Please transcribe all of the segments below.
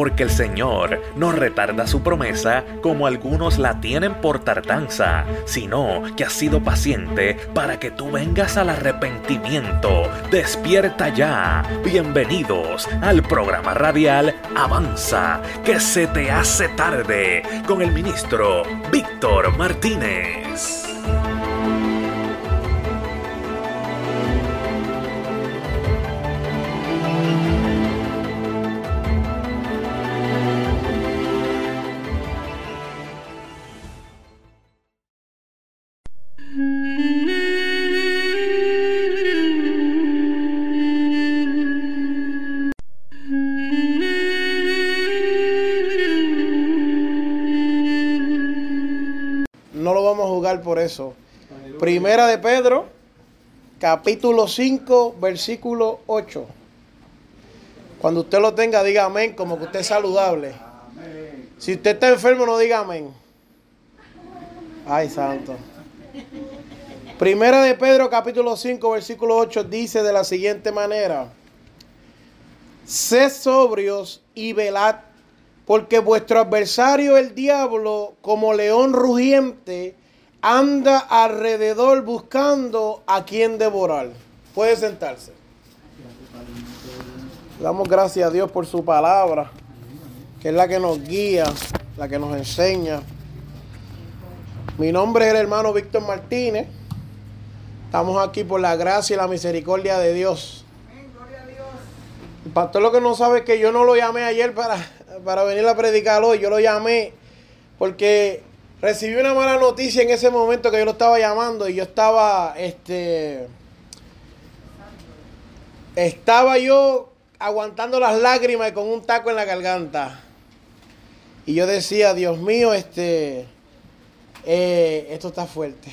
porque el Señor no retarda su promesa como algunos la tienen por tardanza, sino que ha sido paciente para que tú vengas al arrepentimiento. Despierta ya. Bienvenidos al programa radial Avanza, que se te hace tarde, con el ministro Víctor Martínez. Primera de Pedro, capítulo 5, versículo 8. Cuando usted lo tenga, diga amén, como que usted es saludable. Si usted está enfermo, no diga amén. Ay, santo. Primera de Pedro, capítulo 5, versículo 8, dice de la siguiente manera. Sed sobrios y velad, porque vuestro adversario el diablo, como león rugiente, anda alrededor buscando a quien devorar. Puede sentarse. Damos gracias a Dios por su palabra, que es la que nos guía, la que nos enseña. Mi nombre es el hermano Víctor Martínez. Estamos aquí por la gracia y la misericordia de Dios. El pastor lo que no sabe es que yo no lo llamé ayer para, para venir a predicar hoy. Yo lo llamé porque recibí una mala noticia en ese momento que yo lo estaba llamando y yo estaba, este, estaba yo aguantando las lágrimas y con un taco en la garganta. Y yo decía, Dios mío, este, eh, esto está fuerte.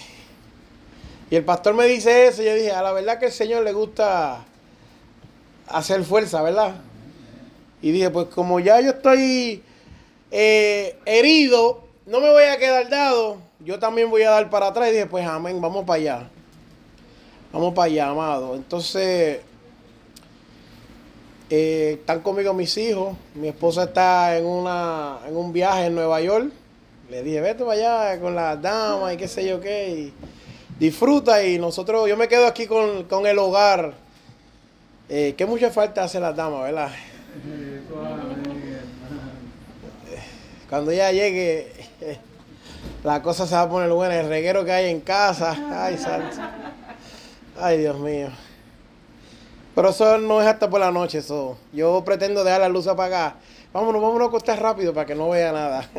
Y el pastor me dice eso y yo dije, a la verdad que el Señor le gusta hacer fuerza, ¿verdad? Y dije, pues como ya yo estoy eh, herido, no me voy a quedar dado, yo también voy a dar para atrás. Y dije, pues amén, vamos para allá. Vamos para allá, amado. Entonces, eh, están conmigo mis hijos. Mi esposa está en, una, en un viaje en Nueva York. Le dije, vete para allá con las damas y qué sé yo qué. Y disfruta y nosotros, yo me quedo aquí con, el hogar. Eh, que mucha falta hace las damas, ¿verdad? Cuando ella llegue, la cosa se va a poner buena. El reguero que hay en casa. Ay, santo. Ay, Dios mío. Pero eso no es hasta por la noche. Eso. Yo pretendo dejar la luz apagada. Vámonos, vámonos a acostar rápido para que no vea nada.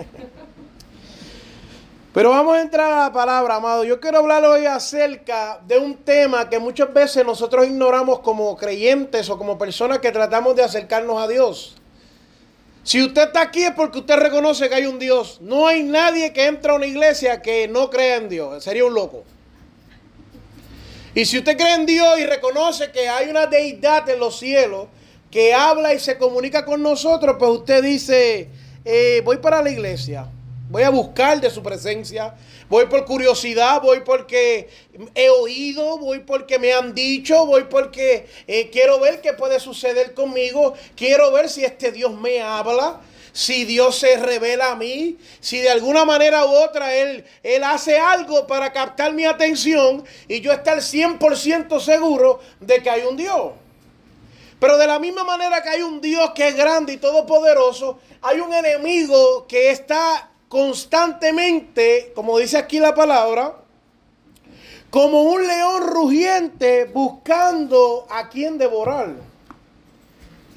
Pero vamos a entrar a la palabra, amado. Yo quiero hablar hoy acerca de un tema que muchas veces nosotros ignoramos como creyentes o como personas que tratamos de acercarnos a Dios. Si usted está aquí es porque usted reconoce que hay un Dios. No hay nadie que entra a una iglesia que no crea en Dios. Sería un loco. Y si usted cree en Dios y reconoce que hay una deidad en los cielos que habla y se comunica con nosotros, pues usted dice, eh, voy para la iglesia. Voy a buscar de su presencia. Voy por curiosidad, voy porque he oído, voy porque me han dicho, voy porque eh, quiero ver qué puede suceder conmigo. Quiero ver si este Dios me habla, si Dios se revela a mí, si de alguna manera u otra Él, él hace algo para captar mi atención y yo estar 100% seguro de que hay un Dios. Pero de la misma manera que hay un Dios que es grande y todopoderoso, hay un enemigo que está constantemente, como dice aquí la palabra, como un león rugiente buscando a quien devorar.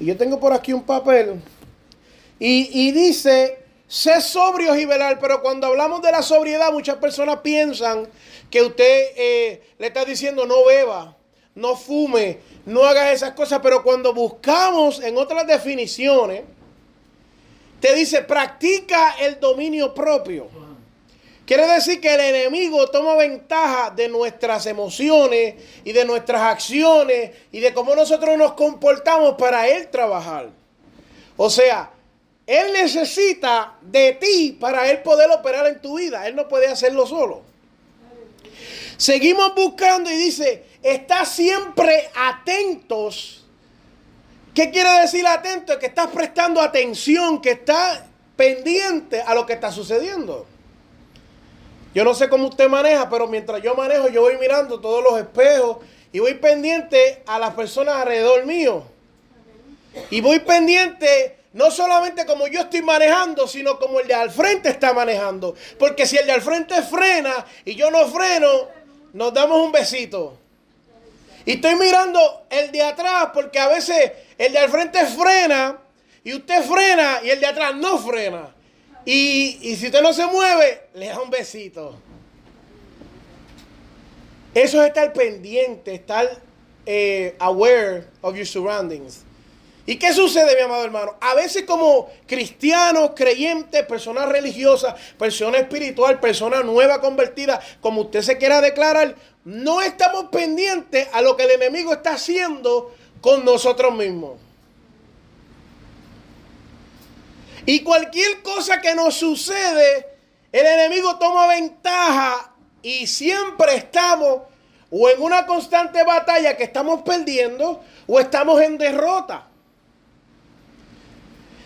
Y yo tengo por aquí un papel. Y, dice, sé sobrios y velar. Pero cuando hablamos de la sobriedad, muchas personas piensan que usted eh, le está diciendo no beba, no fume, no haga esas cosas. Pero cuando buscamos en otras definiciones, te dice, practica el dominio propio. Quiere decir que el enemigo toma ventaja de nuestras emociones y de nuestras acciones y de cómo nosotros nos comportamos para él trabajar. O sea, él necesita de ti para él poder operar en tu vida. Él no puede hacerlo solo. Seguimos buscando y dice, está siempre atentos ¿Qué quiere decir atento? Que estás prestando atención, que estás pendiente a lo que está sucediendo. Yo no sé cómo usted maneja, pero mientras yo manejo, yo voy mirando todos los espejos y voy pendiente a las personas alrededor mío. Y voy pendiente no solamente como yo estoy manejando, sino como el de al frente está manejando. Porque si el de al frente frena y yo no freno, nos damos un besito. Y estoy mirando el de atrás porque a veces el de al frente frena y usted frena y el de atrás no frena. Y, si usted no se mueve, le da un besito. Eso es estar pendiente, estar eh, aware of your surroundings. ¿Y qué sucede, mi amado hermano? A veces como cristianos, creyentes, personas religiosas, persona espiritual, persona nueva convertida, como usted se quiera declarar, no estamos pendientes a lo que el enemigo está haciendo con nosotros mismos. Y cualquier cosa que nos sucede, el enemigo toma ventaja y siempre estamos o en una constante batalla que estamos perdiendo o estamos en derrota.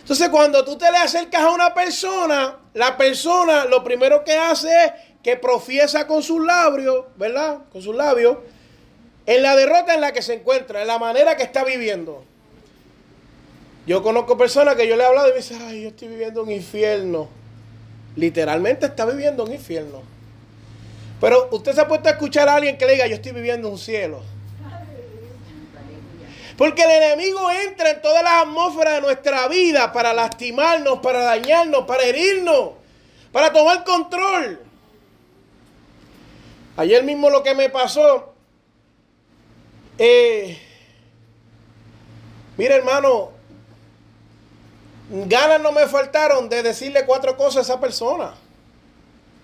Entonces cuando tú te le acercas a una persona, la persona lo primero que hace es que profiesa con sus labios, ¿verdad? Con sus labios, en la derrota en la que se encuentra, en la manera que está viviendo. Yo conozco personas que yo le he hablado y me dicen, ay, yo estoy viviendo un infierno. Literalmente está viviendo un infierno. Pero usted se ha puesto a escuchar a alguien que le diga, yo estoy viviendo un cielo. Porque el enemigo entra en todas las atmósferas de nuestra vida para lastimarnos, para dañarnos, para herirnos, para tomar control. Ayer mismo lo que me pasó, eh, mire hermano, ganas no me faltaron de decirle cuatro cosas a esa persona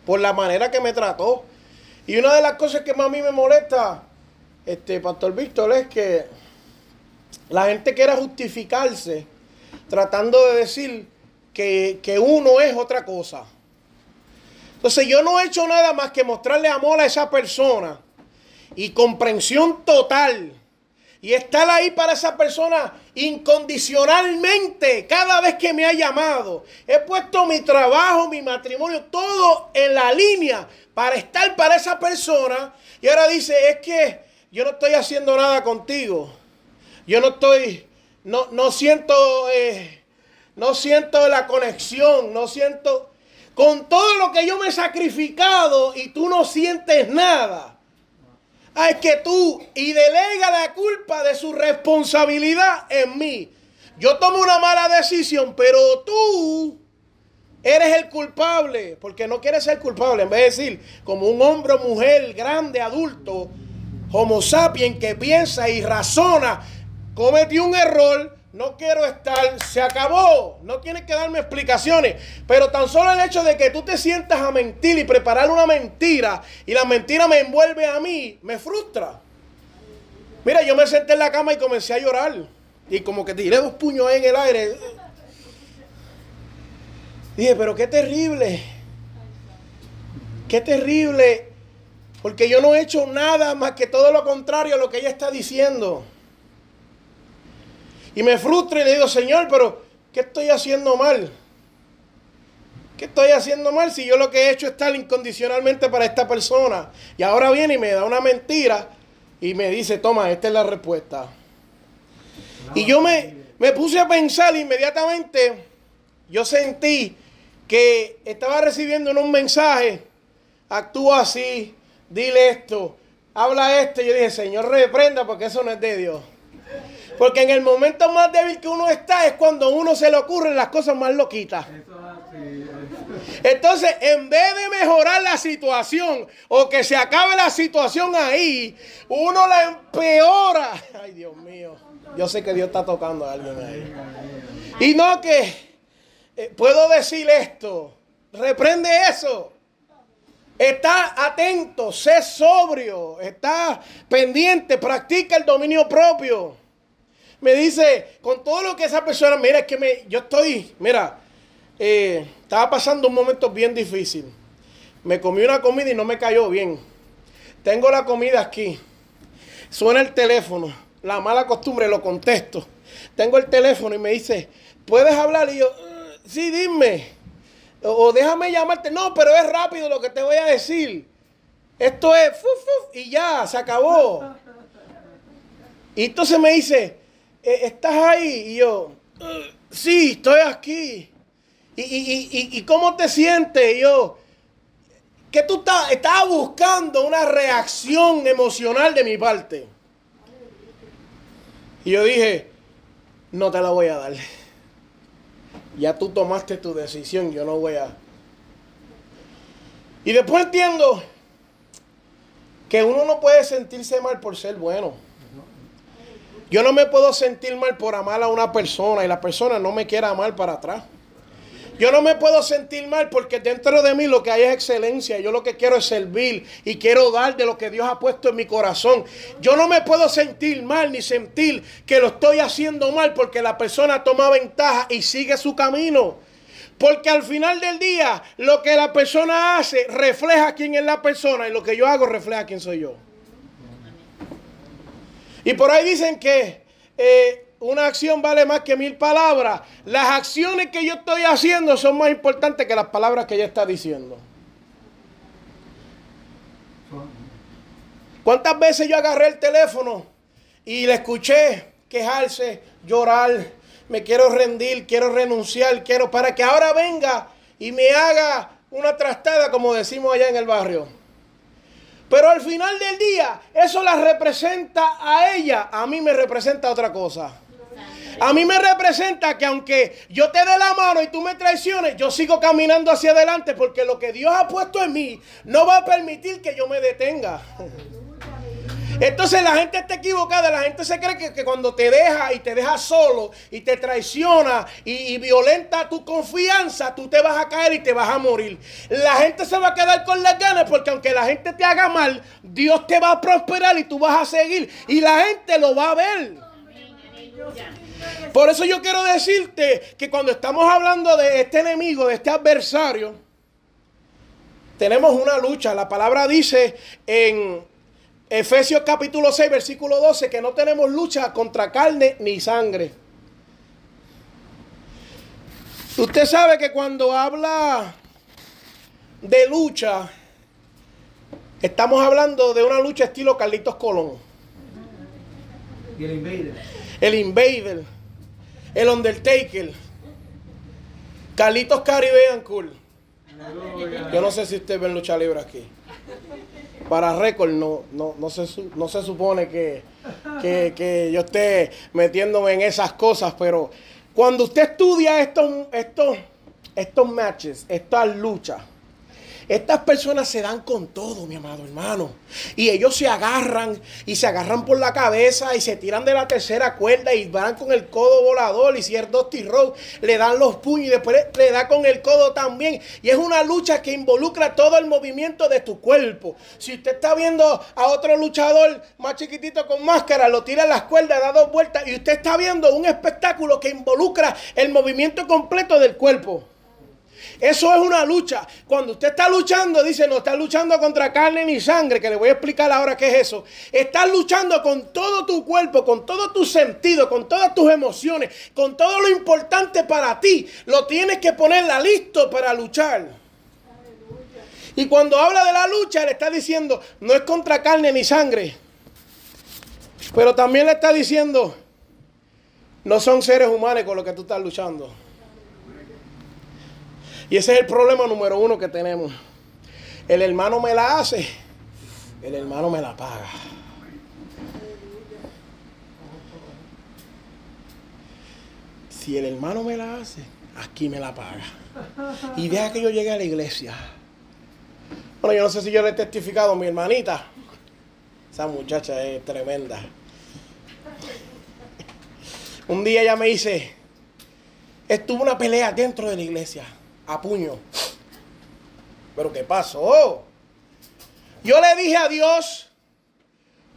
por la manera que me trató. Y una de las cosas que más a mí me molesta, este Pastor Víctor, es que la gente quiere justificarse tratando de decir que, uno es otra cosa. Entonces yo no he hecho nada más que mostrarle amor a esa persona y comprensión total. Y estar ahí para esa persona incondicionalmente cada vez que me ha llamado. He puesto mi trabajo, mi matrimonio, todo en la línea para estar para esa persona. Y ahora dice, es que yo no estoy haciendo nada contigo. Yo no estoy, no, no siento, eh, no siento la conexión, no siento, con todo lo que yo me he sacrificado y tú no sientes nada. Es que tú, y delega la culpa de su responsabilidad en mí. Yo tomo una mala decisión, pero tú eres el culpable, porque no quieres ser culpable. En vez de decir, como un hombre o mujer grande, adulto, homo sapien que piensa y razona, cometí un error, no quiero estar, se acabó, no tienes que darme explicaciones, pero tan solo el hecho de que tú te sientas a mentir y preparar una mentira y la mentira me envuelve a mí, me frustra. Mira, yo me senté en la cama y comencé a llorar y como que tiré dos puños en el aire. Dije, pero qué terrible, qué terrible, porque yo no he hecho nada más que todo lo contrario a lo que ella está diciendo. Y me frustro y le digo, Señor, pero ¿qué estoy haciendo mal? ¿Qué estoy haciendo mal si yo lo que he hecho es estar incondicionalmente para esta persona? Y ahora viene y me da una mentira y me dice, toma, esta es la respuesta. y yo me, me puse a pensar inmediatamente, yo sentí que estaba recibiendo un mensaje, actúa así, dile esto, habla esto. Y yo dije, Señor, reprenda porque eso no es de Dios. Porque en el momento más débil que uno está es cuando uno se le ocurren las cosas más loquitas. Entonces, en vez de mejorar la situación o que se acabe la situación ahí, uno la empeora. Ay, Dios mío. Yo sé que Dios está tocando a alguien ahí. Y no que eh, puedo decir esto. Reprende eso. Está atento, sé sobrio, está pendiente, practica el dominio propio me dice, con todo lo que esa persona, mira, es que me, yo estoy, mira, eh, estaba pasando un momento bien difícil. Me comí una comida y no me cayó bien. Tengo la comida aquí. Suena el teléfono. la mala costumbre, lo contesto. Tengo el teléfono y me dice, ¿puedes hablar? Y yo, "Eh, sí, dime. O, déjame llamarte. No, pero es rápido lo que te voy a decir. Esto es, fuf, y ya, se acabó. Y entonces me dice, "Eh, ¿estás ahí? Y yo, "Eh, sí, estoy aquí. ¿Y, y, y, y- cómo te sientes? Y yo, que tú estás, buscando una reacción emocional de mi parte. Y yo dije, no te la voy a dar. Ya tú tomaste tu decisión, yo no voy a... Y después entiendo que uno no puede sentirse mal por ser bueno. Yo no me puedo sentir mal por amar a una persona y la persona no me quiera amar para atrás. Yo no me puedo sentir mal porque dentro de mí lo que hay es excelencia. Yo lo que quiero es servir y quiero dar de lo que Dios ha puesto en mi corazón. Yo no me puedo sentir mal ni sentir que lo estoy haciendo mal porque la persona toma ventaja y sigue su camino. Porque al final del día lo que la persona hace refleja quién es la persona y lo que yo hago refleja quién soy yo. Y por ahí dicen que eh, una acción vale más que mil palabras. Las acciones que yo estoy haciendo son más importantes que las palabras que ella está diciendo. ¿Cuántas veces yo agarré el teléfono y le escuché quejarse, llorar, me quiero rendir, quiero renunciar, quiero para que ahora venga y me haga una trastada como decimos allá en el barrio? Pero al final del día, eso la representa a ella, a mí me representa otra cosa. A mí me representa que aunque yo te dé la mano y tú me traiciones, yo sigo caminando hacia adelante porque lo que Dios ha puesto en mí no va a permitir que yo me detenga. Entonces la gente está equivocada, la gente se cree que, que cuando te deja y te deja solo y te traiciona y, y violenta tu confianza, tú te vas a caer y te vas a morir. La gente se va a quedar con las ganas porque aunque la gente te haga mal, Dios te va a prosperar y tú vas a seguir y la gente lo va a ver. Por eso yo quiero decirte que cuando estamos hablando de este enemigo, de este adversario, tenemos una lucha. La palabra dice en Efesios capítulo 6, versículo 12, que no tenemos lucha contra carne ni sangre. Usted sabe que cuando habla de lucha, estamos hablando de una lucha estilo Carlitos Colón. Y el invader. el Invader, el Undertaker, Carlitos Caribbean Cool. Yo no sé si usted ve lucha libre aquí. Para récord, no, no, no, se, no se supone que, que, que yo esté metiéndome en esas cosas, pero cuando usted estudia estos, estos, estos matches, estas luchas, estas personas se dan con todo, mi amado hermano. Y ellos se agarran y se agarran por la cabeza y se tiran de la tercera cuerda y van con el codo volador. Y si es Dusty Road, le dan los puños y después le da con el codo también. Y es una lucha que involucra todo el movimiento de tu cuerpo. Si usted está viendo a otro luchador más chiquitito con máscara, lo tira en las cuerdas, da dos vueltas y usted está viendo un espectáculo que involucra el movimiento completo del cuerpo. Eso es una lucha. Cuando usted está luchando, dice, no está luchando contra carne ni sangre, que le voy a explicar ahora qué es eso. Estás luchando con todo tu cuerpo, con todo tu sentido, con todas tus emociones, con todo lo importante para ti. Lo tienes que ponerla listo para luchar. Y cuando habla de la lucha, le está diciendo, no es contra carne ni sangre. Pero también le está diciendo, no son seres humanos con los que tú estás luchando. Y ese es el problema número uno que tenemos. El hermano me la hace, el hermano me la paga. Si el hermano me la hace, aquí me la paga. Y deja que yo llegue a la iglesia. Bueno, yo no sé si yo le he testificado a mi hermanita. Esa muchacha es tremenda. Un día ella me dice, estuvo una pelea dentro de la iglesia, a puño. Pero ¿qué pasó? Yo le dije a Dios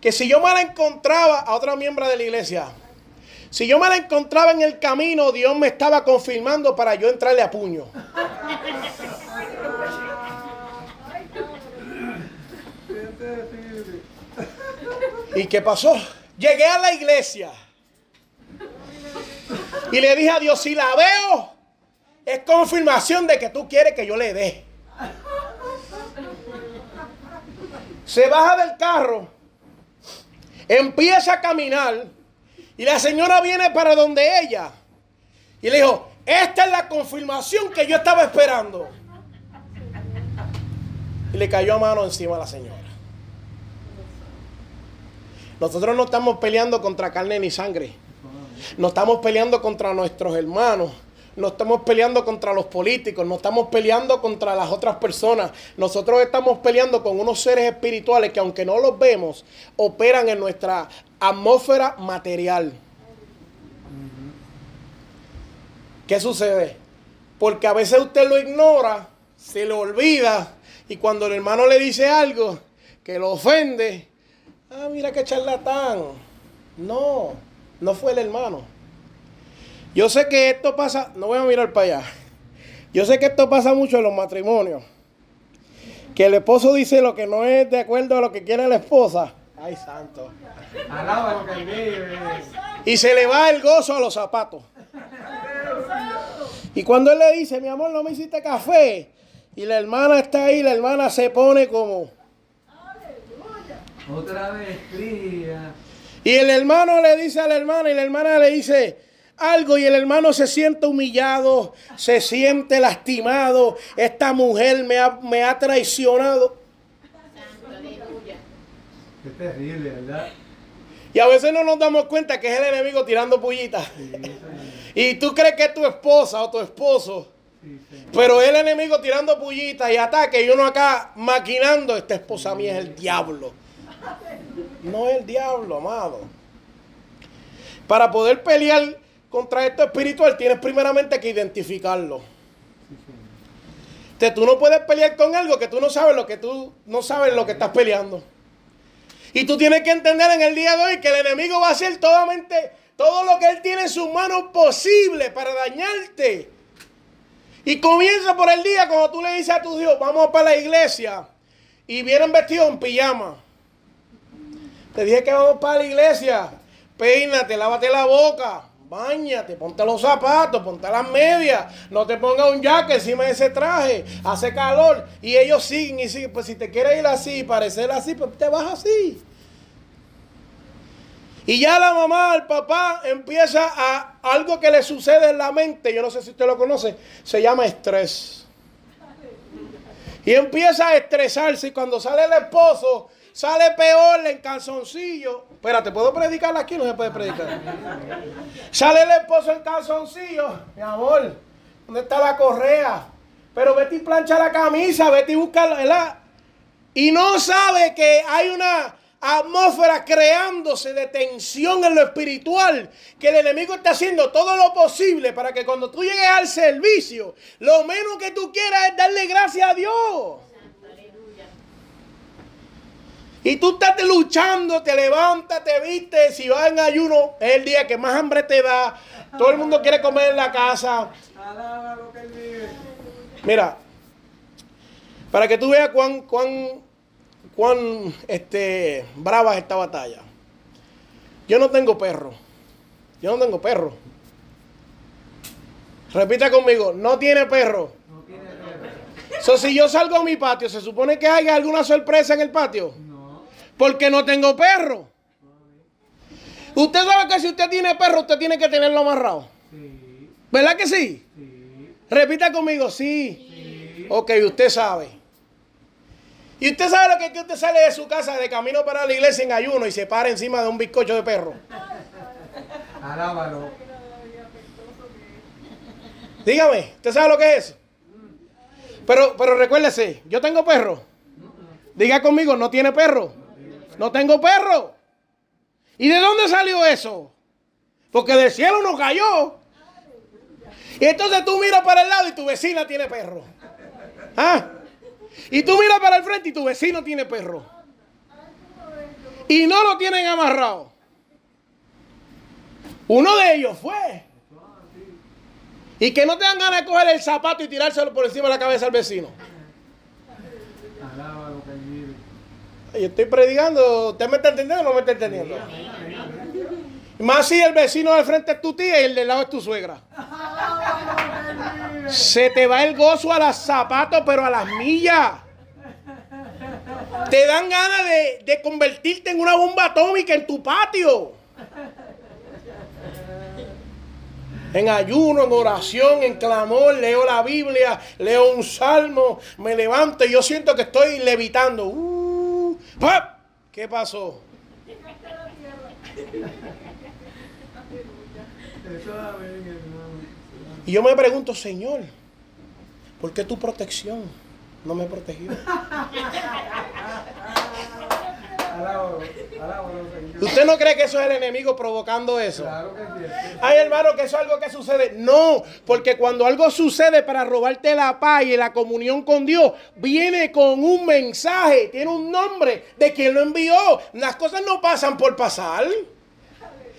que si yo me la encontraba a otra miembro de la iglesia, si yo me la encontraba en el camino, Dios me estaba confirmando para yo entrarle a puño. ¿Y qué pasó? Llegué a la iglesia y le dije a Dios, si la veo, es confirmación de que tú quieres que yo le dé. Se baja del carro, empieza a caminar y la señora viene para donde ella. Y le dijo, esta es la confirmación que yo estaba esperando. Y le cayó a mano encima a la señora. Nosotros no estamos peleando contra carne ni sangre. No estamos peleando contra nuestros hermanos. No estamos peleando contra los políticos, no estamos peleando contra las otras personas. Nosotros estamos peleando con unos seres espirituales que aunque no los vemos, operan en nuestra atmósfera material. ¿Qué sucede? Porque a veces usted lo ignora, se le olvida y cuando el hermano le dice algo que lo ofende, ah, mira qué charlatán. No, no fue el hermano. Yo sé que esto pasa, no voy a mirar para allá. Yo sé que esto pasa mucho en los matrimonios. Que el esposo dice lo que no es de acuerdo a lo que quiere la esposa. Ay, santo. Y se le va el gozo a los zapatos. Y cuando él le dice, mi amor, no me hiciste café. Y la hermana está ahí, la hermana se pone como... Otra vez, fría. Y el hermano le dice a la hermana y la hermana le dice algo y el hermano se siente humillado, se siente lastimado. Esta mujer me ha, me ha traicionado. Qué terrible, ¿verdad? Y a veces no nos damos cuenta que es el enemigo tirando pullitas. y tú crees que es tu esposa o tu esposo. Pero el enemigo tirando pullitas y ataque y uno acá maquinando. Esta esposa mía es el diablo. No es el diablo, amado. Para poder pelear contra esto espiritual tienes primeramente que identificarlo. Entonces tú no puedes pelear con algo que tú no sabes lo que tú no sabes lo que estás peleando. Y tú tienes que entender en el día de hoy que el enemigo va a hacer todo lo que él tiene en sus manos posible para dañarte. Y comienza por el día cuando tú le dices a tu Dios, vamos para la iglesia. Y vienen vestidos en pijama. Te dije que vamos para la iglesia. Peínate, lávate la boca, bañate, ponte los zapatos, ponte las medias. No te pongas un jacket encima de ese traje. Hace calor. Y ellos siguen y siguen. Pues si te quieres ir así, parecer así, pues te vas así. Y ya la mamá, el papá empieza a algo que le sucede en la mente. Yo no sé si usted lo conoce. Se llama estrés. Y empieza a estresarse. Y cuando sale el esposo, Sale peor en calzoncillo. Espérate, ¿puedo predicar aquí? No se puede predicar. Sale el esposo en calzoncillo. Mi amor, ¿dónde está la correa? Pero vete y plancha la camisa, vete y busca, ¿verdad? Y no sabe que hay una atmósfera creándose de tensión en lo espiritual, que el enemigo está haciendo todo lo posible para que cuando tú llegues al servicio, lo menos que tú quieras es darle gracias a Dios. Y tú estás luchando, te levantas, te viste, si vas en ayuno, es el día que más hambre te da. Todo el mundo quiere comer en la casa. Mira, para que tú veas cuán, cuán, cuán este, brava es esta batalla. Yo no tengo perro. Yo no tengo perro. Repita conmigo, no tiene perro. No tiene perro. si yo salgo a mi patio, ¿se supone que haya alguna sorpresa en el patio? Porque no tengo perro. Usted sabe que si usted tiene perro, usted tiene que tenerlo amarrado. Sí. ¿Verdad que sí? sí? Repita conmigo, sí. sí. Ok, usted sabe. Y usted sabe lo que es que usted sale de su casa de camino para la iglesia en ayuno y se para encima de un bizcocho de perro. Alábalo. Dígame, ¿usted sabe lo que es? Pero, pero recuérdese, yo tengo perro. Diga conmigo, no tiene perro. No tengo perro. ¿Y de dónde salió eso? Porque del cielo no cayó. Y entonces tú miras para el lado y tu vecina tiene perro. ¿Ah? Y tú miras para el frente y tu vecino tiene perro. Y no lo tienen amarrado. Uno de ellos fue. Y que no te dan ganas de coger el zapato y tirárselo por encima de la cabeza al vecino. Yo estoy predicando, ¿usted me está entendiendo o no me está entendiendo? Más si el vecino del frente es tu tía y el del lado es tu suegra. Se te va el gozo a los zapatos, pero a las millas. Te dan ganas de, de convertirte en una bomba atómica en tu patio. En ayuno, en oración, en clamor, leo la Biblia, leo un salmo, me levanto y yo siento que estoy levitando. Uh, ¡pap! ¿Qué pasó? Y yo me pregunto, Señor, ¿por qué tu protección no me protegió? ¿Usted no cree que eso es el enemigo provocando eso? Claro que sí. Ay, hermano, que eso es algo que sucede. No, porque cuando algo sucede para robarte la paz y la comunión con Dios, viene con un mensaje, tiene un nombre de quien lo envió. Las cosas no pasan por pasar.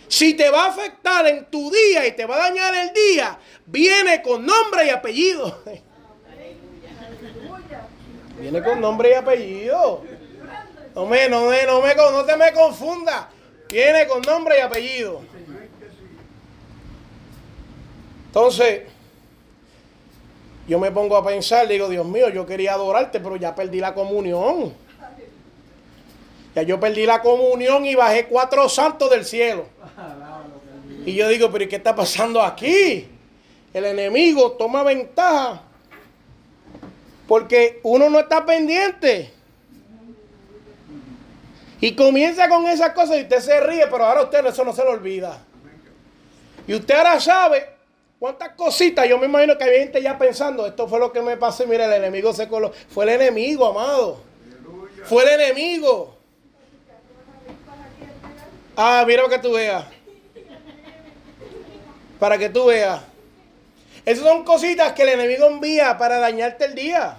Si te va a afectar en tu día y te va a dañar el día, viene con nombre y apellido. Viene con nombre y apellido. No me, no me, no me, no te me confunda. Viene con nombre y apellido. Entonces, yo me pongo a pensar, digo, Dios mío, yo quería adorarte, pero ya perdí la comunión. Ya yo perdí la comunión y bajé cuatro santos del cielo. Y yo digo, pero ¿y qué está pasando aquí? El enemigo toma ventaja porque uno no está pendiente. Y comienza con esas cosas y usted se ríe, pero ahora usted eso no se lo olvida. Y usted ahora sabe cuántas cositas, yo me imagino que hay gente ya pensando, esto fue lo que me pasó, y mira, el enemigo se coló. Fue el enemigo, amado. Fue el enemigo. Ah, mira lo que tú veas. Para que tú veas. Esas son cositas que el enemigo envía para dañarte el día.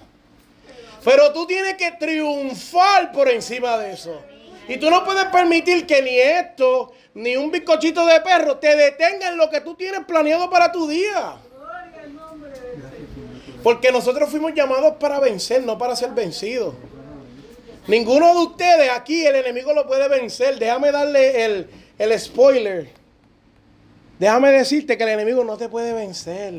Pero tú tienes que triunfar por encima de eso. Y tú no puedes permitir que ni esto, ni un bizcochito de perro te detenga en lo que tú tienes planeado para tu día. Porque nosotros fuimos llamados para vencer, no para ser vencidos. Ninguno de ustedes aquí el enemigo lo puede vencer. Déjame darle el, el spoiler. Déjame decirte que el enemigo no te puede vencer.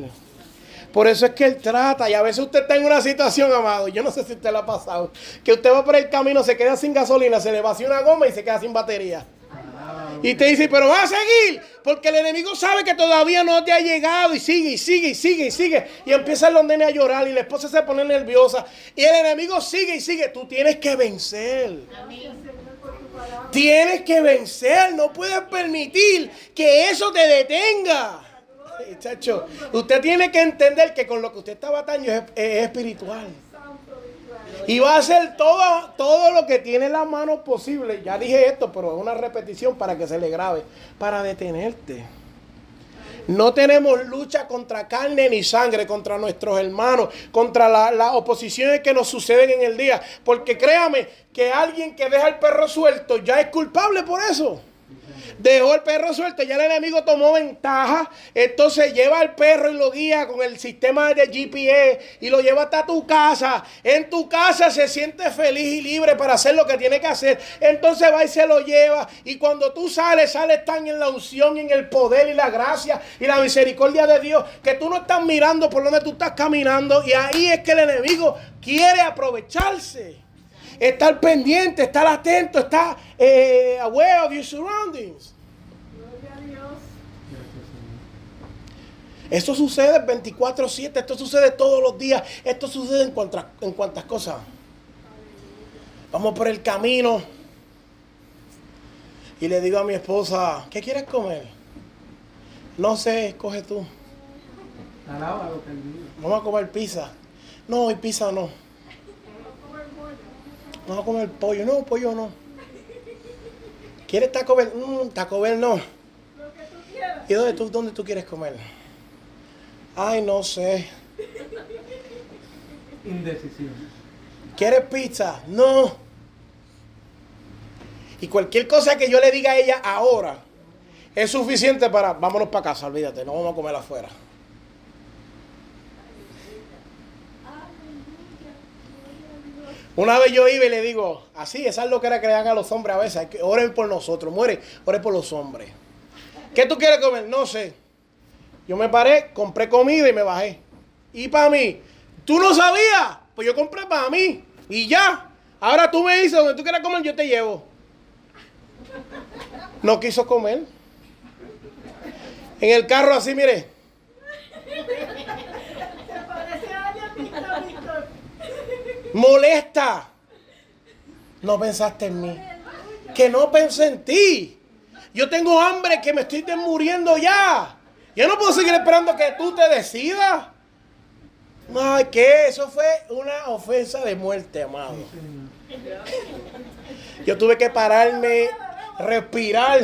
Por eso es que él trata, y a veces usted está en una situación, amado, yo no sé si usted lo ha pasado, que usted va por el camino, se queda sin gasolina, se le vacía una goma y se queda sin batería. Y te dice, pero va a seguir, porque el enemigo sabe que todavía no te ha llegado y sigue, y sigue, y sigue, y sigue. Y empieza los nenes a llorar y la esposa se pone nerviosa. Y el enemigo sigue y sigue. Tú tienes que vencer. Tienes que vencer, no puedes permitir que eso te detenga. Chacho, usted tiene que entender que con lo que usted está batallando es, es espiritual. Y va a hacer todo, todo lo que tiene en la mano posible. Ya dije esto, pero es una repetición para que se le grabe. Para detenerte. No tenemos lucha contra carne ni sangre, contra nuestros hermanos, contra la- las oposiciones que nos suceden en el día. Porque créame que alguien que deja el perro suelto ya es culpable por eso. Dejó el perro suelto, ya el enemigo tomó ventaja. Entonces lleva al perro y lo guía con el sistema de GPS y lo lleva hasta tu casa. En tu casa se siente feliz y libre para hacer lo que tiene que hacer. Entonces va y se lo lleva. Y cuando tú sales, sales tan en la unción, en el poder y la gracia y la misericordia de Dios que tú no estás mirando por donde tú estás caminando. Y ahí es que el enemigo quiere aprovecharse estar pendiente, estar atento, estar eh, aware of your surroundings. Esto sucede 24/7, esto sucede todos los días, esto sucede en, cuantas- en cuantas cosas. Vamos por el camino y le digo a mi esposa, ¿qué quieres comer? No sé, escoge tú. Vamos a comer pizza. No, hoy pizza no. Vamos a comer pollo. No, pollo no. ¿Quieres Taco Bell? Mm, Taco Bell no. ¿Y dónde tú, dónde tú quieres comer? Ay, no sé. Indecisión. ¿Quieres pizza? No. Y cualquier cosa que yo le diga a ella ahora es suficiente para, vámonos para casa, olvídate, no vamos a comer afuera. Una vez yo iba y le digo, así, esa es lo que era que le dan a los hombres a veces, que oren por nosotros, muere, oren por los hombres. ¿Qué tú quieres comer? No sé. Yo me paré, compré comida y me bajé. Y para mí, ¿tú no sabías? Pues yo compré para mí. Y ya. Ahora tú me dices donde tú quieras comer, yo te llevo. No quiso comer. En el carro así, mire. Se parece a alguien, Víctor, Víctor. Molesta. No pensaste en mí. Que no pensé en ti. Yo tengo hambre que me estoy muriendo ya. Yo no puedo seguir esperando que tú te decidas. Ay, que eso fue una ofensa de muerte, amado. Yo tuve que pararme, respirar.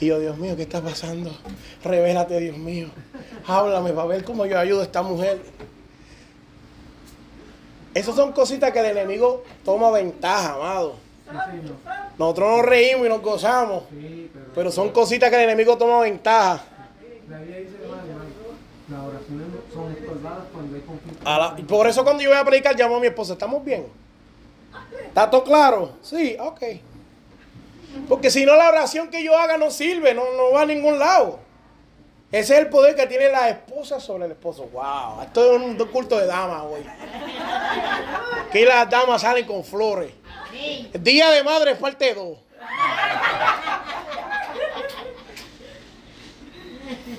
Y yo, Dios mío, ¿qué está pasando? Revélate, Dios mío. Háblame para ver cómo yo ayudo a esta mujer. Esas son cositas que el enemigo toma ventaja, amado. Nosotros nos reímos y nos gozamos. Pero. Son cositas que el enemigo toma ventaja. Las y por eso cuando yo voy a predicar llamo a mi esposa, ¿estamos bien? ¿Está todo claro? Sí, ok. Porque si no la oración que yo haga no sirve, no, no va a ningún lado. Ese es el poder que tiene la esposa sobre el esposo. Wow, esto es un culto de damas hoy. Aquí las damas salen con flores. Día de madre parte dos.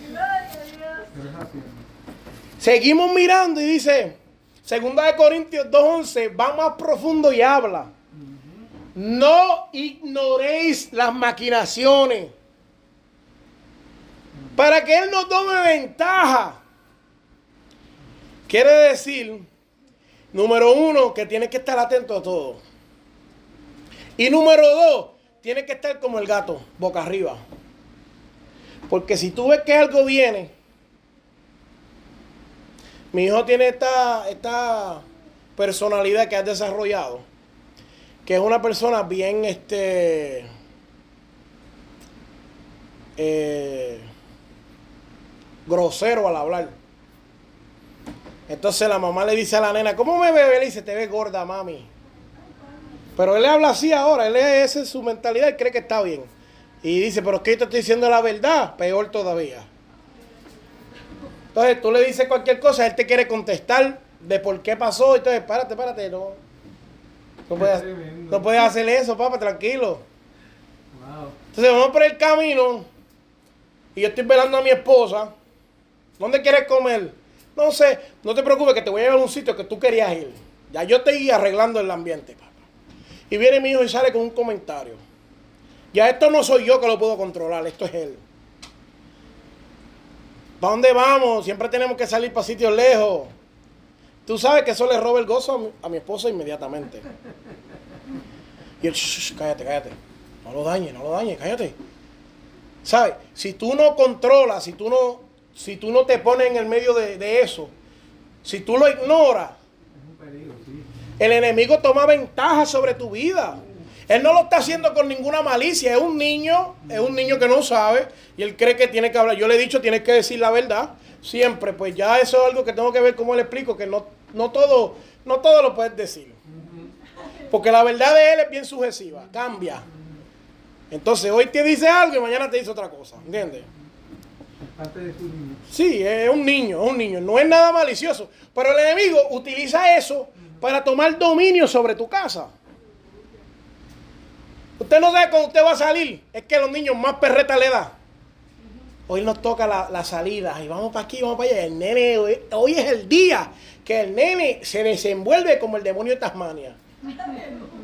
Pero es así, hermano. Seguimos mirando y dice, segunda de Corintios 2.11, va más profundo y habla. No ignoréis las maquinaciones. Para que Él no tome ventaja. Quiere decir, número uno, que tienes que estar atento a todo. Y número dos, tienes que estar como el gato, boca arriba. Porque si tú ves que algo viene, mi hijo tiene esta, esta personalidad que has desarrollado, que es una persona bien, este, eh, grosero al hablar. Entonces la mamá le dice a la nena, ¿cómo me ve? Le dice, te ves gorda, mami. Pero él le habla así ahora, él es, es su mentalidad, él cree que está bien. Y dice, pero es que yo te estoy diciendo la verdad, peor todavía. Entonces tú le dices cualquier cosa, él te quiere contestar de por qué pasó. Entonces, párate, párate, no. No puedes, no puedes hacer eso, papá, tranquilo. Wow. Entonces vamos por el camino y yo estoy velando a mi esposa. ¿Dónde quieres comer? No sé, no te preocupes que te voy a llevar a un sitio que tú querías ir. Ya yo estoy arreglando el ambiente, papá. Y viene mi hijo y sale con un comentario. Ya esto no soy yo que lo puedo controlar, esto es él. ¿Para dónde vamos? Siempre tenemos que salir para sitios lejos. Tú sabes que eso le roba el gozo a mi, a mi esposa inmediatamente. Y él, "Shh, shh, cállate, cállate. No lo dañes, no lo dañes, cállate. ¿Sabes? Si tú no controlas, si tú no, si tú no te pones en el medio de, de eso, si tú lo ignoras, el enemigo toma ventaja sobre tu vida. Él no lo está haciendo con ninguna malicia. Es un niño, es un niño que no sabe y él cree que tiene que hablar. Yo le he dicho, tienes que decir la verdad. Siempre, pues ya eso es algo que tengo que ver cómo le explico, que no, no todo, no todo lo puedes decir. Porque la verdad de él es bien sucesiva, cambia. Entonces hoy te dice algo y mañana te dice otra cosa, ¿entiendes? Es parte de su niño. Sí, es un niño, es un niño, no es nada malicioso. Pero el enemigo utiliza eso para tomar dominio sobre tu casa. Usted no sabe cuando usted va a salir, es que los niños más perreta le da. Hoy nos toca la, la salida y vamos para aquí, vamos para allá. El nene, hoy, hoy es el día que el nene se desenvuelve como el demonio de Tasmania.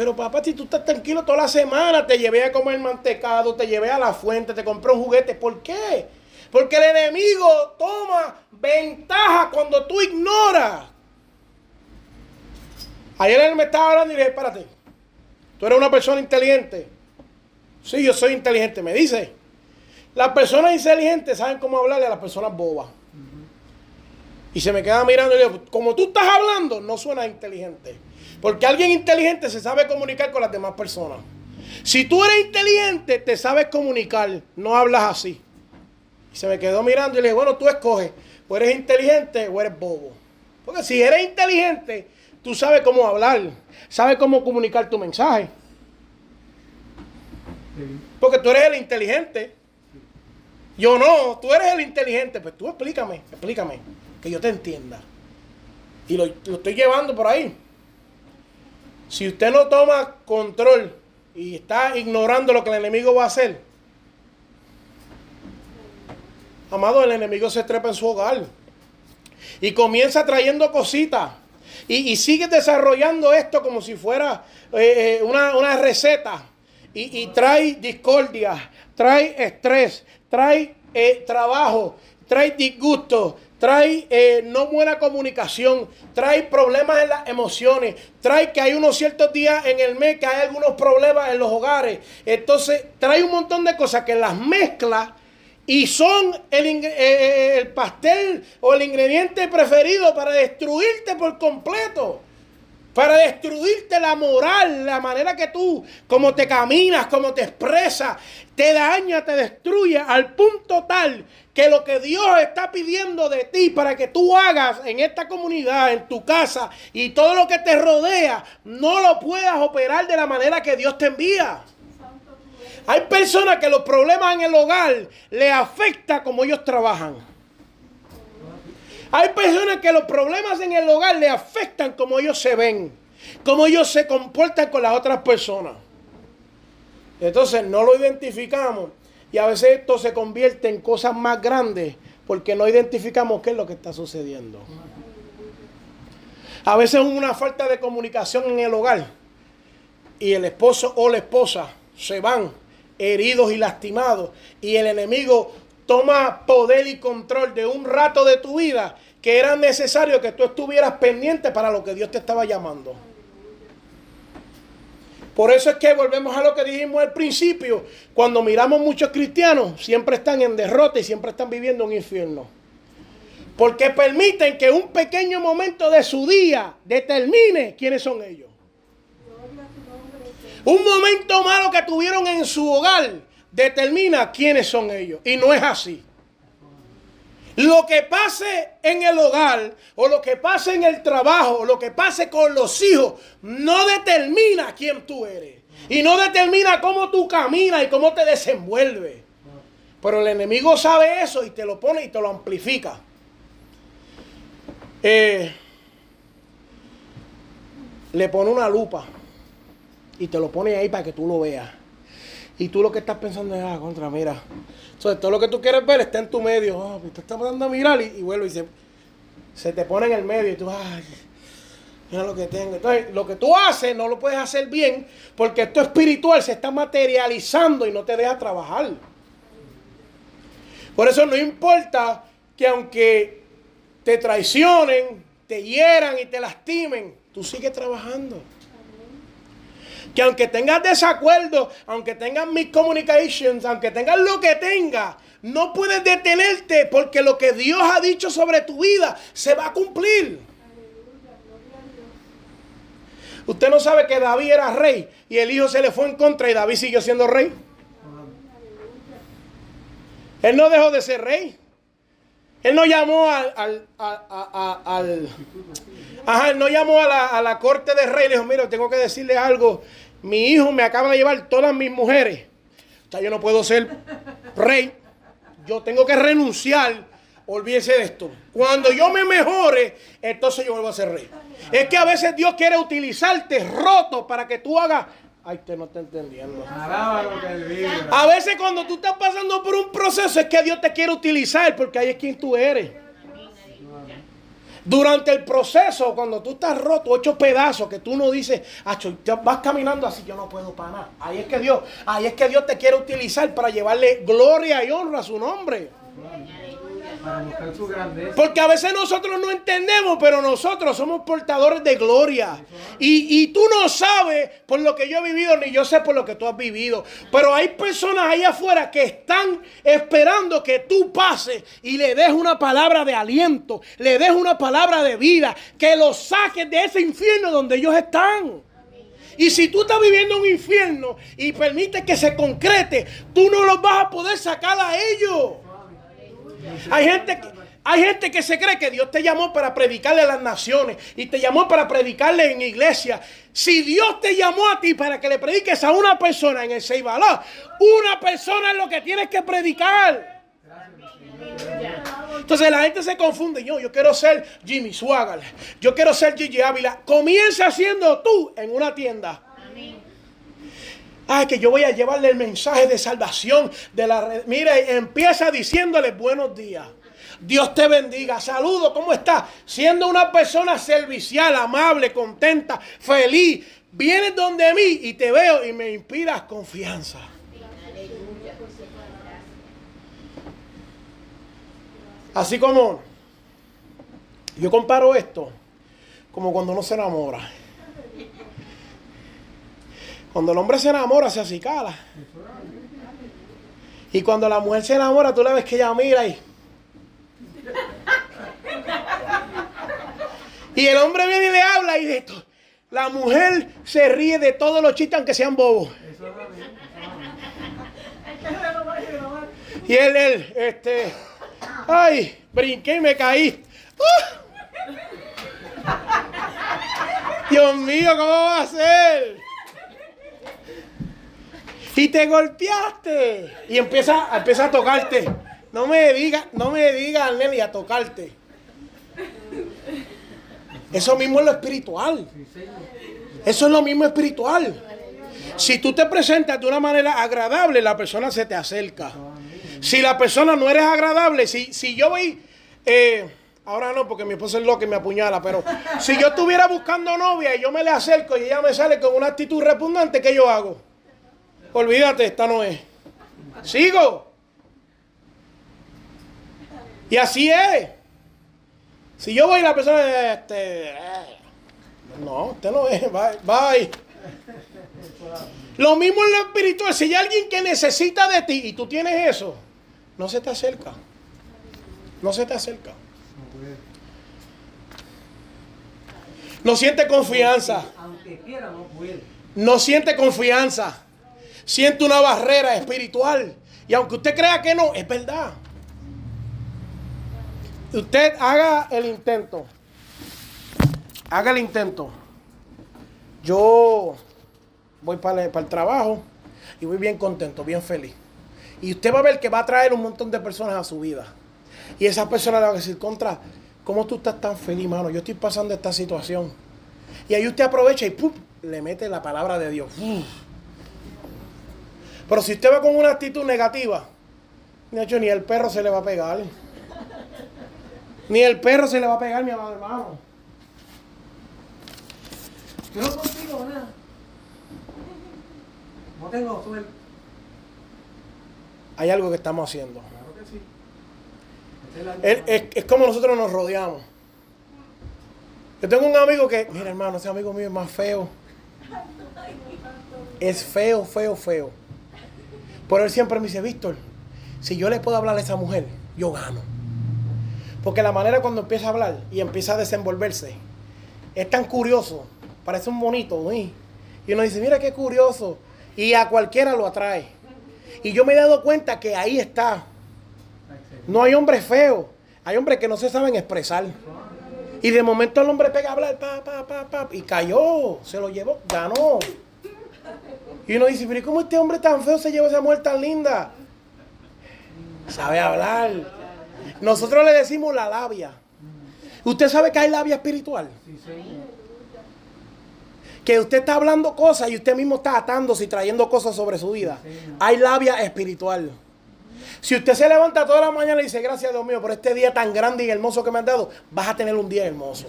Pero papá, si tú estás tranquilo toda la semana, te llevé a comer mantecado, te llevé a la fuente, te compré un juguete. ¿Por qué? Porque el enemigo toma ventaja cuando tú ignoras. Ayer él me estaba hablando y le dije, espérate, tú eres una persona inteligente. Sí, yo soy inteligente, me dice. Las personas inteligentes saben cómo hablarle a las personas bobas. Y se me queda mirando y le digo, como tú estás hablando, no suena inteligente. Porque alguien inteligente se sabe comunicar con las demás personas. Si tú eres inteligente, te sabes comunicar, no hablas así. Y se me quedó mirando y le dije, bueno, tú escoges, o eres inteligente o eres bobo. Porque si eres inteligente, tú sabes cómo hablar, sabes cómo comunicar tu mensaje. Porque tú eres el inteligente. Yo no, tú eres el inteligente. Pues tú explícame, explícame, que yo te entienda. Y lo estoy llevando por ahí. Si usted no toma control y está ignorando lo que el enemigo va a hacer, amado, el enemigo se trepa en su hogar y comienza trayendo cositas. Y, y sigue desarrollando esto como si fuera eh, eh, una, una receta. Y, y trae discordia, trae estrés, trae eh, trabajo, trae disgusto, trae eh, no buena comunicación, trae problemas en las emociones, trae que hay unos ciertos días en el mes que hay algunos problemas en los hogares. Entonces trae un montón de cosas que las mezcla y son el, eh, eh, el pastel o el ingrediente preferido para destruirte por completo. Para destruirte la moral, la manera que tú, como te caminas, como te expresas, te daña, te destruye al punto tal que lo que Dios está pidiendo de ti para que tú hagas en esta comunidad, en tu casa y todo lo que te rodea, no lo puedas operar de la manera que Dios te envía. Hay personas que los problemas en el hogar le afecta como ellos trabajan. Hay personas que los problemas en el hogar le afectan como ellos se ven, como ellos se comportan con las otras personas. Entonces no lo identificamos y a veces esto se convierte en cosas más grandes porque no identificamos qué es lo que está sucediendo. A veces una falta de comunicación en el hogar y el esposo o la esposa se van heridos y lastimados y el enemigo toma poder y control de un rato de tu vida que era necesario que tú estuvieras pendiente para lo que Dios te estaba llamando. Por eso es que volvemos a lo que dijimos al principio. Cuando miramos muchos cristianos, siempre están en derrota y siempre están viviendo un infierno. Porque permiten que un pequeño momento de su día determine quiénes son ellos. Un momento malo que tuvieron en su hogar determina quiénes son ellos. Y no es así. Lo que pase en el hogar, o lo que pase en el trabajo, o lo que pase con los hijos, no determina quién tú eres. Y no determina cómo tú caminas y cómo te desenvuelves. Pero el enemigo sabe eso y te lo pone y te lo amplifica. Eh, le pone una lupa y te lo pone ahí para que tú lo veas. Y tú lo que estás pensando es, ah, contra, mira. Entonces, todo lo que tú quieres ver está en tu medio. Ah, pues te estás dando a mirar y, y vuelve y se, se te pone en el medio y tú, ay, mira lo que tengo. Entonces, lo que tú haces no lo puedes hacer bien porque esto espiritual se está materializando y no te deja trabajar. Por eso no importa que aunque te traicionen, te hieran y te lastimen, tú sigues trabajando. Que aunque tengas desacuerdo, aunque tengas miscommunications, aunque tengas lo que tengas, no puedes detenerte porque lo que Dios ha dicho sobre tu vida se va a cumplir. Usted no sabe que David era rey y el hijo se le fue en contra y David siguió siendo rey. Él no dejó de ser rey. Él no llamó al, al, a- a- a- al- ajá, no llamó a la, a la corte de rey le dijo, mira, tengo que decirle algo. Mi hijo me acaba de llevar todas mis mujeres. O sea, yo no puedo ser rey. Yo tengo que renunciar. Olvídese de esto. Cuando yo me mejore, entonces yo vuelvo a ser rey. Es que a veces Dios quiere utilizarte roto para que tú hagas. Ay, usted no está entendiendo. A veces cuando tú estás pasando por un proceso es que Dios te quiere utilizar porque ahí es quien tú eres. Durante el proceso, cuando tú estás roto, hecho pedazos, que tú no dices, "Acho, vas caminando así, yo no puedo para nada. Ahí es que Dios, ahí es que Dios te quiere utilizar para llevarle gloria y honra a su nombre. Porque a veces nosotros no entendemos, pero nosotros somos portadores de gloria. Y, y tú no sabes por lo que yo he vivido, ni yo sé por lo que tú has vivido. Pero hay personas ahí afuera que están esperando que tú pases y le des una palabra de aliento, le des una palabra de vida, que los saques de ese infierno donde ellos están. Y si tú estás viviendo un infierno y permites que se concrete, tú no los vas a poder sacar a ellos. Hay gente que, Hay gente que se cree que Dios te llamó para predicarle a las naciones y te llamó para predicarle en iglesia. Si Dios te llamó a ti para que le prediques a una persona en el Seibalá, una persona es lo que tienes que predicar. Entonces la gente se confunde. Yo, yo quiero ser Jimmy Swagger. Yo quiero ser Gigi Ávila. Comienza siendo tú en una tienda. Ay, que yo voy a llevarle el mensaje de salvación de la red. Mira, empieza diciéndole buenos días. Dios te bendiga. Saludo, ¿cómo estás? Siendo una persona servicial, amable, contenta, feliz. Vienes donde mí y te veo y me inspiras confianza. Así como yo comparo esto como cuando uno se enamora. Cuando el hombre se enamora, se acicala. Y cuando la mujer se enamora, tú la ves que ella mira y. Y el hombre viene y le habla y de esto. La mujer se ríe de todos los chistes, aunque sean bobos. Y él, él, este. Ay, brinqué y me caí. ¡Uh! Dios mío, ¿cómo va a ser? Y te golpeaste. Y empieza, empieza a tocarte. No me digas, no me digas, Nelly, a tocarte. Eso mismo es lo espiritual. Eso es lo mismo espiritual. Si tú te presentas de una manera agradable, la persona se te acerca. Si la persona no eres agradable, si, si yo voy, eh, ahora no, porque mi esposa es loca y me apuñala, pero si yo estuviera buscando novia y yo me le acerco y ella me sale con una actitud repugnante, ¿qué yo hago? Olvídate, esta no es. Sigo. Y así es. Si yo voy y la persona, este, no, usted no es, bye, bye. Lo mismo en lo espiritual. Si hay alguien que necesita de ti y tú tienes eso, no se te acerca. No se te acerca. No siente confianza. Aunque quiera, no puede. No siente confianza. Siente una barrera espiritual. Y aunque usted crea que no, es verdad. Usted haga el intento. Haga el intento. Yo voy para el, para el trabajo y voy bien contento, bien feliz. Y usted va a ver que va a traer un montón de personas a su vida. Y esas personas le van a decir, contra, ¿cómo tú estás tan feliz, mano? Yo estoy pasando esta situación. Y ahí usted aprovecha y ¡pum! le mete la palabra de Dios. ¡Uf! Pero si usted va con una actitud negativa, de hecho, ni el perro se le va a pegar. Ni el perro se le va a pegar, mi amado hermano. Yo no consigo nada. No tengo suerte. Hay algo que estamos haciendo. Claro que sí. Es, es- es como nosotros nos rodeamos. Yo tengo un amigo que, mira hermano, ese amigo mío es más feo. Es feo, feo, feo. Pero él siempre me dice, Víctor, si yo le puedo hablar a esa mujer, yo gano. Porque la manera cuando empieza a hablar y empieza a desenvolverse, es tan curioso, parece un bonito, ¿sí? Y uno dice, mira qué curioso. Y a cualquiera lo atrae. Y yo me he dado cuenta que ahí está. No hay hombres feos, hay hombres que no se saben expresar. Y de momento el hombre pega a hablar, pa, pa, pa, pa, y cayó, se lo llevó, ganó. Y uno dice, pero ¿y cómo este hombre tan feo se llevó esa mujer tan linda? Sabe hablar. Nosotros le decimos la labia. ¿Usted sabe que hay labia espiritual? Que usted está hablando cosas y usted mismo está atándose y trayendo cosas sobre su vida. Hay labia espiritual. Si usted se levanta toda la mañana y dice, gracias Dios mío por este día tan grande y hermoso que me han dado, vas a tener un día hermoso.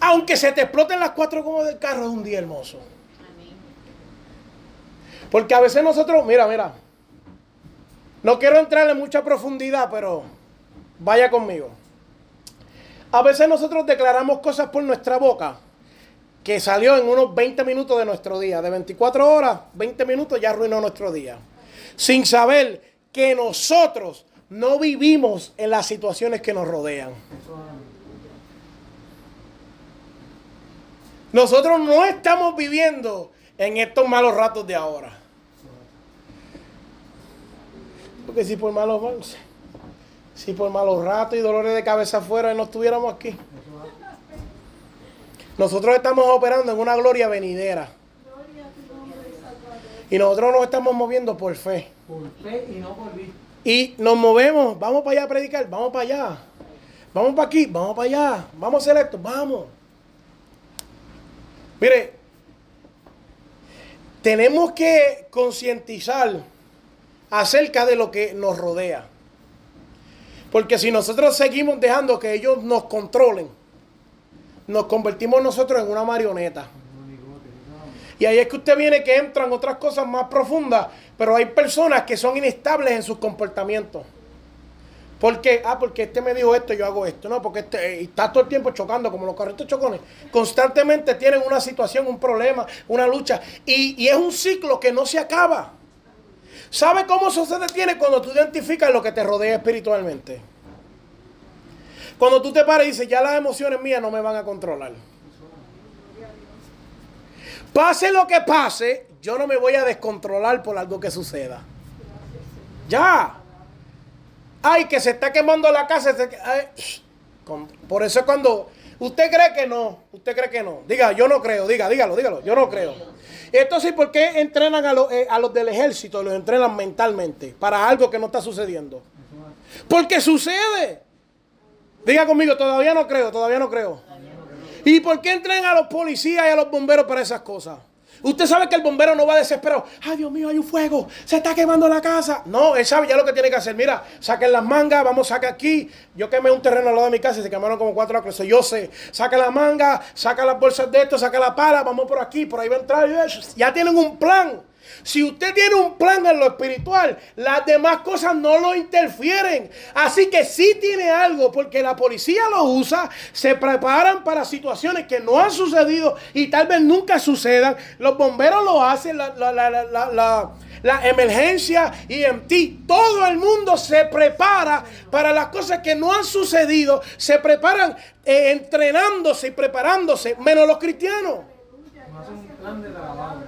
Aunque se te exploten las cuatro gomas del carro, es un día hermoso. Porque a veces nosotros, mira, mira, no quiero entrar en mucha profundidad, pero vaya conmigo. A veces nosotros declaramos cosas por nuestra boca que salió en unos 20 minutos de nuestro día. De 24 horas, 20 minutos ya arruinó nuestro día. Sin saber que nosotros no vivimos en las situaciones que nos rodean. Nosotros no estamos viviendo en estos malos ratos de ahora. Porque si por malos Si por malos ratos y dolores de cabeza afuera no estuviéramos aquí. Nosotros estamos operando en una gloria venidera. Y nosotros nos estamos moviendo por fe. Por fe y no por vista. Y nos movemos, vamos para allá a predicar, vamos para allá. Vamos para aquí, vamos para allá. Vamos a hacer esto, vamos. Mire, tenemos que concientizar acerca de lo que nos rodea. Porque si nosotros seguimos dejando que ellos nos controlen, nos convertimos nosotros en una marioneta. Y ahí es que usted viene que entran otras cosas más profundas, pero hay personas que son inestables en sus comportamientos. ¿Por qué? Ah, porque este me dijo esto, yo hago esto. No, porque este eh, está todo el tiempo chocando, como los carritos chocones. Constantemente tienen una situación, un problema, una lucha. Y, y es un ciclo que no se acaba. ¿Sabe cómo eso se detiene cuando tú identificas lo que te rodea espiritualmente? Cuando tú te paras y dices, ya las emociones mías no me van a controlar. Pase lo que pase, yo no me voy a descontrolar por algo que suceda. Ya. Ay, que se está quemando la casa. se- Por eso es cuando usted cree que no, usted cree que no. Diga, yo no creo, diga, dígalo, dígalo, yo no creo. Entonces, ¿por qué entrenan a los, eh, a los del ejército? Los entrenan mentalmente para algo que no está sucediendo. Porque sucede. Diga conmigo, todavía no creo, todavía no creo. ¿Y por qué entrenan a los policías y a los bomberos para esas cosas? Usted sabe que el bombero no va desesperado. Ay, Dios mío, hay un fuego. Se está quemando la casa. No, él sabe ya lo que tiene que hacer. Mira, saquen las mangas, vamos, saca aquí. Yo quemé un terreno al lado de mi casa y se quemaron como cuatro acres. Yo sé. Saca la manga, saca las bolsas de esto, saca la pala, vamos por aquí, por ahí va a entrar. Ya tienen un plan. Si usted tiene un plan en lo espiritual, las demás cosas no lo interfieren. Así que si tiene algo, porque la policía lo usa, se preparan para situaciones que no han sucedido y tal vez nunca sucedan. Los bomberos lo hacen, la, la, la, la, la- la- la emergencia y en ti. Todo el mundo se prepara para las cosas que no han sucedido. Se preparan eh, entrenándose y preparándose, menos los cristianos. No hacen un plan de trabajo.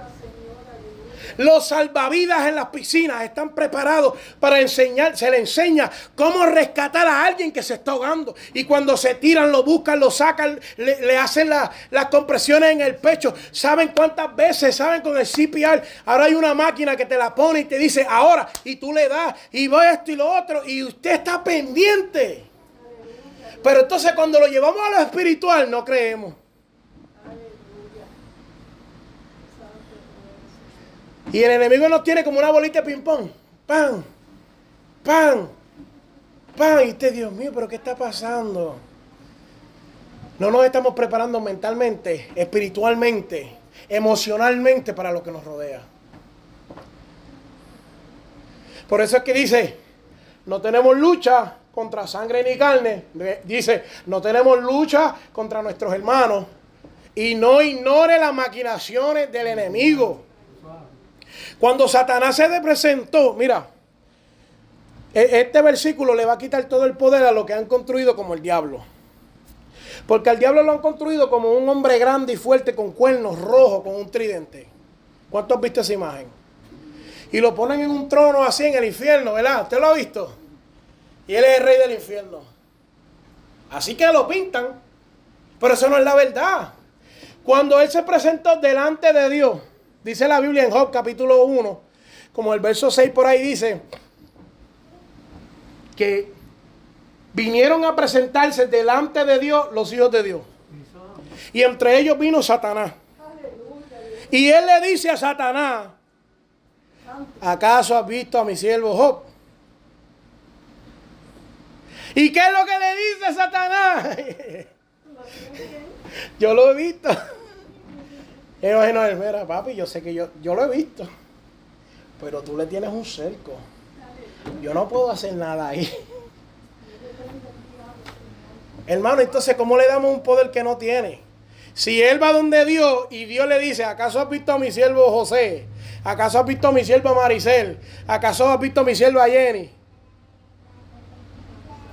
Los salvavidas en las piscinas están preparados para enseñar, se le enseña cómo rescatar a alguien que se está ahogando. Y cuando se tiran, lo buscan, lo sacan, le, hacen la- las compresiones en el pecho. ¿Saben cuántas veces? ¿Saben con el CPR? Ahora hay una máquina que te la pone y te dice ahora. Y tú le das y va esto y lo otro. Y usted está pendiente. Pero entonces cuando lo llevamos a lo espiritual no creemos. Y el enemigo nos tiene como una bolita de ping-pong. ¡Pam! ¡Pam! ¡Pam! Y usted, Dios mío, ¿pero qué está pasando? No nos estamos preparando mentalmente, espiritualmente, emocionalmente para lo que nos rodea. Por eso es que dice, no tenemos lucha contra sangre ni carne. Dice, no tenemos lucha contra nuestros hermanos. Y no ignore las maquinaciones del enemigo. Cuando Satanás se presentó, mira, e- este versículo le va a quitar todo el poder a lo que han construido como el diablo. Porque al diablo lo han construido como un hombre grande y fuerte con cuernos rojos, con un tridente. ¿Cuántos han visto esa imagen? Y lo ponen en un trono así en el infierno, ¿verdad? ¿Usted lo ha visto? Y él es el rey del infierno. Así que lo pintan. Pero eso no es la verdad. Cuando él se presentó delante de Dios, dice la Biblia en Job capítulo 1, como el verso 6 por ahí dice, que vinieron a presentarse delante de Dios los hijos de Dios. Y entre ellos vino Satanás. Y él le dice a Satanás, ¿acaso has visto a mi siervo Job? ¿Y qué es lo que le dice Satanás? yo lo he visto. Imagino, él, mira, papi, yo sé que yo, yo lo he visto. Pero tú le tienes un cerco. Yo no puedo hacer nada ahí. Hermano, entonces, ¿cómo le damos un poder que no tiene? Si él va donde Dios y Dios le dice, ¿acaso has visto a mi siervo José? ¿Acaso has visto a mi sierva Maricel? ¿Acaso has visto a mi sierva Jenny?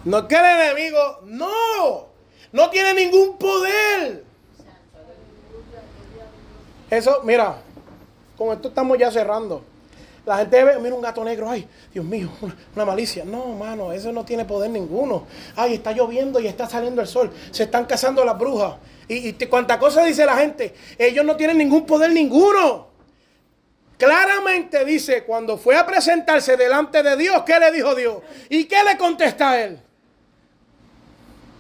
No es que el enemigo, no, no tiene ningún poder. Eso, mira, con esto estamos ya cerrando. La gente ve, mira un gato negro, ay, Dios mío, una, malicia. No, mano, eso no tiene poder ninguno. Ay, está lloviendo y está saliendo el sol. Se están cazando las brujas. Y, y cuánta cosa dice la gente. Ellos no tienen ningún poder ninguno. Claramente dice, cuando fue a presentarse delante de Dios, ¿qué le dijo Dios? ¿Y qué le contesta a él?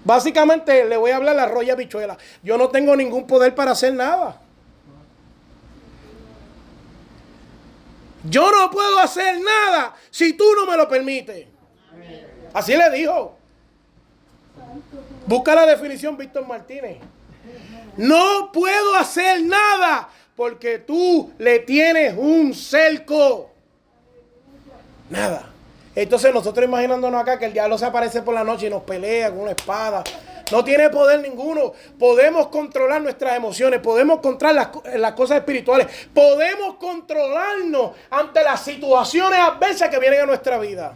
Básicamente le voy a hablar la roya bichuela. Yo no tengo ningún poder para hacer nada. Yo no puedo hacer nada si tú no me lo permites. Así le dijo. Busca la definición, Víctor Martínez. No puedo hacer nada porque tú le tienes un cerco. Nada. Entonces nosotros imaginándonos acá que el diablo se aparece por la noche y nos pelea con una espada. No tiene poder ninguno. Podemos controlar nuestras emociones, podemos controlar las, co- las cosas espirituales, podemos controlarnos ante las situaciones adversas que vienen a nuestra vida.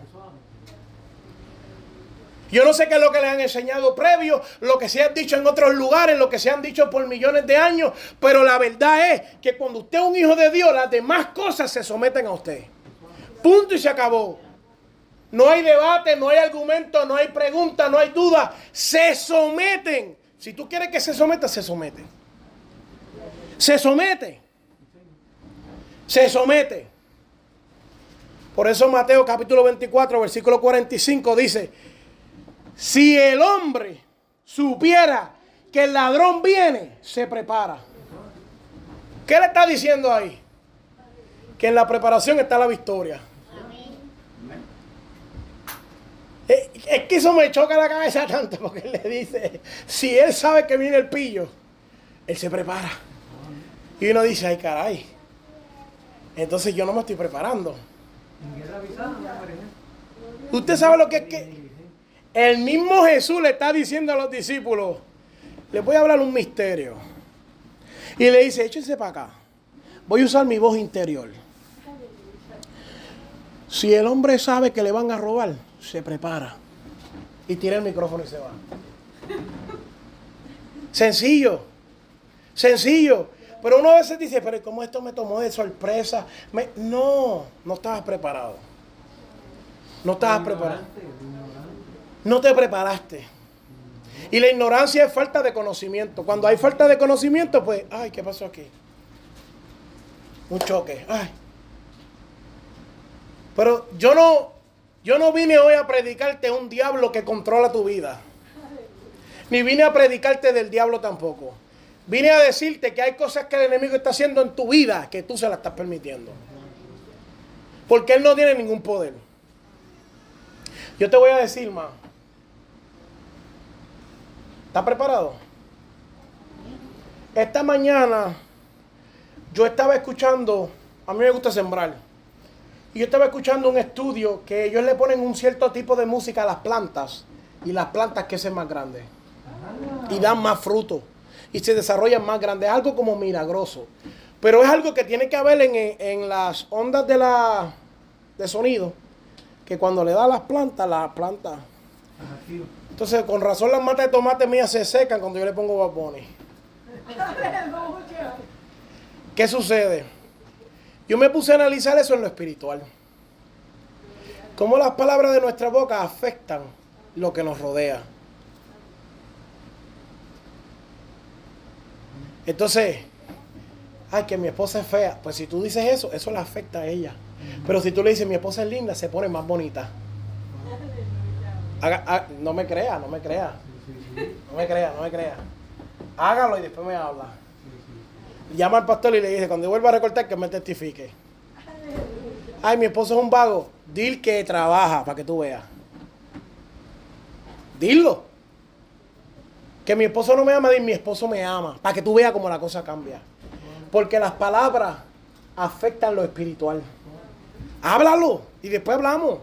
Yo no sé qué es lo que les han enseñado previo, lo que se han dicho en otros lugares, lo que se han dicho por millones de años, pero la verdad es que cuando usted es un hijo de Dios, las demás cosas se someten a usted. Punto y se acabó. No hay debate, no hay argumento, no hay pregunta, no hay duda. Se someten. Si tú quieres que se someta, se somete. Se somete. Se somete. Por eso Mateo capítulo 24, versículo 45 dice, si el hombre supiera que el ladrón viene, se prepara. ¿Qué le está diciendo ahí? Que en la preparación está la victoria. Eh, Es que eso me choca la cabeza tanto porque él le dice, si él sabe que viene el pillo, él se prepara. Y uno dice, ay caray, entonces yo no me estoy preparando. Usted sabe lo que es que el mismo Jesús le está diciendo a los discípulos, les voy a hablar un misterio. Y le dice, échense para acá. Voy a usar mi voz interior. Si el hombre sabe que le van a robar, se prepara. Y tira el micrófono y se va. Sencillo. Sencillo. Pero uno a veces dice, pero ¿cómo esto me tomó de sorpresa? Me- No, no estabas preparado. No estabas preparado. No te preparaste. Y la ignorancia es falta de conocimiento. Cuando hay falta de conocimiento, pues, ay, ¿qué pasó aquí? Un choque. Ay. Pero yo no, yo no vine hoy a predicarte un diablo que controla tu vida. Ni vine a predicarte del diablo tampoco. Vine a decirte que hay cosas que el enemigo está haciendo en tu vida que tú se las estás permitiendo. Porque él no tiene ningún poder. Yo te voy a decir, más. ¿Está preparado? Esta mañana yo estaba escuchando, a mí me gusta sembrar, y yo estaba escuchando un estudio que ellos le ponen un cierto tipo de música a las plantas y las plantas crecen más grandes y dan más frutos y se desarrollan más grandes. Es algo como milagroso, pero es algo que tiene que haber en, en las ondas de, la, de sonido, que cuando le da a las plantas, las plantas entonces, con razón las matas de tomate mías se secan cuando yo le pongo Bad Bunny. ¿Qué sucede? Yo me puse a analizar eso en lo espiritual. Cómo las palabras de nuestra boca afectan lo que nos rodea. Entonces, ay, que mi esposa es fea. Pues si tú dices eso, eso le afecta a ella. Pero si tú le dices, mi esposa es linda, se pone más bonita. Ha- no me crea, no me crea. No me crea, no me crea. Hágalo y después me habla. Llama al pastor y le dice, cuando vuelva a recortar, que me testifique. Ay, mi esposo es un vago. Dil que trabaja para que tú veas. Dilo. Que mi esposo no me ama, di mi esposo me ama. Para que tú veas cómo la cosa cambia. Porque las palabras afectan lo espiritual. Háblalo y después hablamos.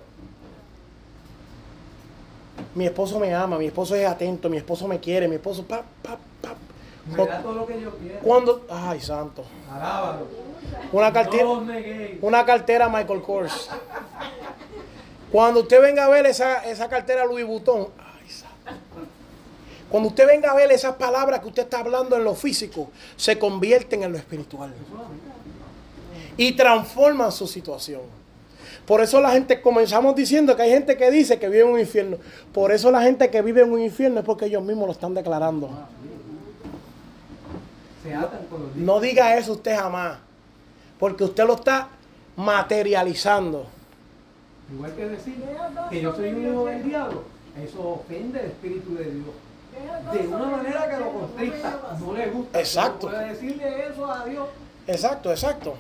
Mi esposo me ama, mi esposo es atento, mi esposo me quiere, mi esposo... Me da todo lo que yo quiero. Cuando... Ay, santo. Alábalo. Una cartera... No os neguéis. Una cartera Michael Kors. Cuando usted venga a ver esa, esa cartera Louis Vuitton, ay, santo. cuando usted venga a ver esas palabras que usted está hablando en lo físico, se convierten en lo espiritual. y transforman su situación. Por eso la gente, comenzamos diciendo que hay gente que dice que vive en un infierno. Por eso la gente que vive en un infierno es porque ellos mismos lo están declarando. Se atan con los No diga eso usted jamás. Porque usted lo está materializando. Igual que decir que yo soy un hijo del diablo, eso ofende el Espíritu de Dios. De una manera que lo constricta, no le gusta. Exacto. No puede decirle eso a Dios. Exacto, exacto.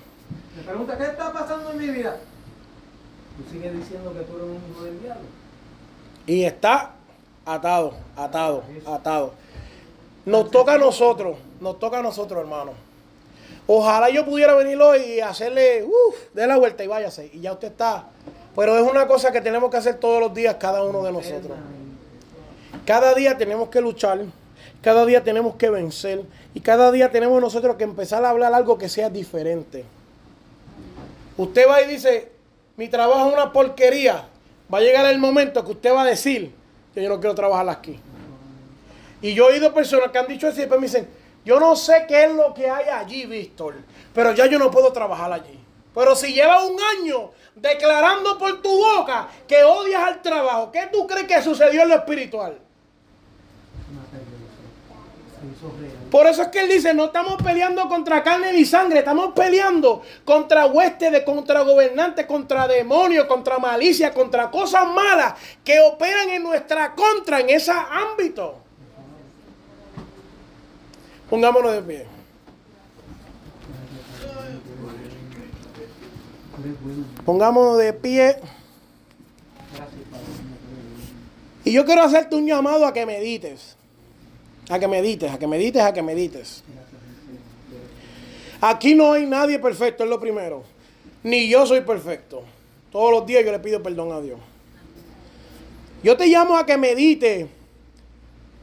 Me pregunta, ¿qué está pasando en mi vida? Tú sigues diciendo que tú eres un hijo del diablo. Y está atado, atado, atado. Nos toca a nosotros, nos toca a nosotros, hermano. Ojalá yo pudiera venir hoy y hacerle, uff, de la vuelta y váyase. Y ya usted está. Pero es una cosa que tenemos que hacer todos los días, cada uno de nosotros. Cada día tenemos que luchar, cada día tenemos que vencer y cada día tenemos nosotros que empezar a hablar algo que sea diferente. Usted va y dice, mi trabajo es una porquería. Va a llegar el momento que usted va a decir que yo no quiero trabajar aquí. Y yo he oído personas que han dicho eso y después me dicen, yo no sé qué es lo que hay allí, Víctor, pero ya yo no puedo trabajar allí. Pero si llevas un año declarando por tu boca que odias al trabajo, ¿qué tú crees que sucedió en lo espiritual? Por eso es que él dice, no estamos peleando contra carne ni sangre, estamos peleando contra huestes, de contra gobernantes, contra demonios, contra malicia, contra cosas malas que operan en nuestra contra en ese ámbito. Pongámonos de pie. Pongámonos de pie. Y yo quiero hacerte un llamado a que medites. A que medites, a que medites, a que medites. Aquí no hay nadie perfecto, es lo primero. Ni yo soy perfecto. Todos los días yo le pido perdón a Dios. Yo te llamo a que medites.